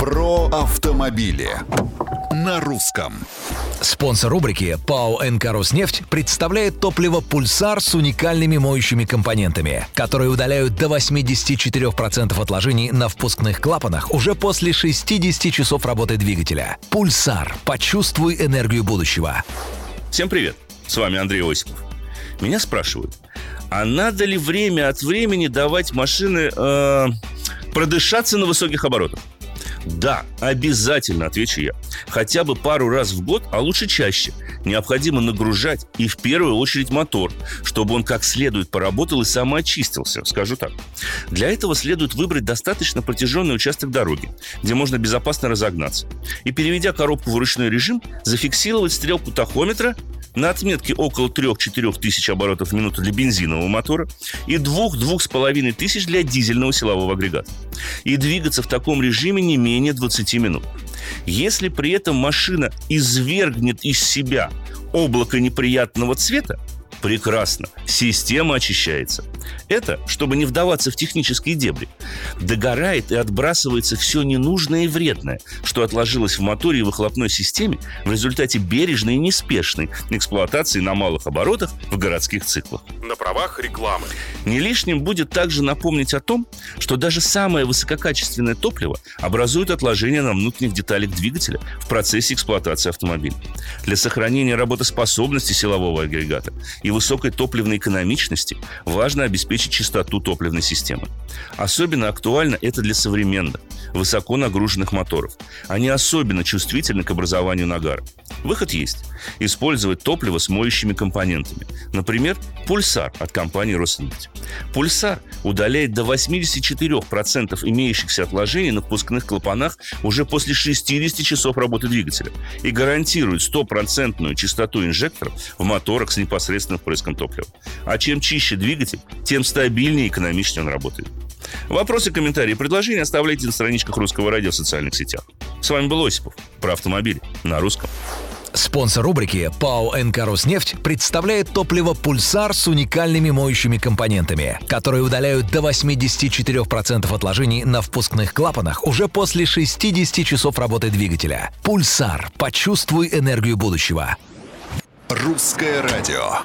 Про автомобили на русском. Спонсор рубрики ПАО «НК Роснефть» представляет топливо «Пульсар» с уникальными моющими компонентами, которые удаляют до 84% отложений на впускных клапанах уже после 60 часов работы двигателя. «Пульсар» – почувствуй энергию будущего. Всем привет! С вами Андрей Осипов. Меня спрашивают, а надо ли время от времени давать машины э, продышаться на высоких оборотах? Да, обязательно, отвечу я. Хотя бы пару раз в год, а лучше чаще. Необходимо нагружать и в первую очередь мотор, чтобы он как следует поработал и самоочистился, скажу так. Для этого следует выбрать достаточно протяженный участок дороги, где можно безопасно разогнаться. И переведя коробку в ручной режим, зафиксировать стрелку тахометра на отметке около 3-4 тысяч оборотов в минуту для бензинового мотора и 2-2,5 тысяч для дизельного силового агрегата. И двигаться в таком режиме не менее 20 минут. Если при этом машина извергнет из себя облако неприятного цвета, Прекрасно. Система очищается. Это, чтобы не вдаваться в технические дебри. Догорает и отбрасывается все ненужное и вредное, что отложилось в моторе и выхлопной системе в результате бережной и неспешной эксплуатации на малых оборотах в городских циклах. На правах рекламы. Не лишним будет также напомнить о том, что даже самое высококачественное топливо образует отложения на внутренних деталях двигателя в процессе эксплуатации автомобиля. Для сохранения работоспособности силового агрегата и и высокой топливной экономичности важно обеспечить чистоту топливной системы. Особенно актуально это для современных, высоко нагруженных моторов. Они особенно чувствительны к образованию нагара. Выход есть. Использовать топливо с моющими компонентами. Например, пульсар от компании «Роснефть». Пульсар удаляет до 84% имеющихся отложений на впускных клапанах уже после 60 часов работы двигателя и гарантирует стопроцентную чистоту инжекторов в моторах с непосредственным впрыском топлива. А чем чище двигатель, тем стабильнее и экономичнее он работает. Вопросы, комментарии, предложения оставляйте на страничках Русского радио в социальных сетях. С вами был Осипов про автомобили на русском. Спонсор рубрики ПАО «НК Роснефть» представляет топливо «Пульсар» с уникальными моющими компонентами, которые удаляют до 84% отложений на впускных клапанах уже после 60 часов работы двигателя. «Пульсар» – почувствуй энергию будущего. Русское радио.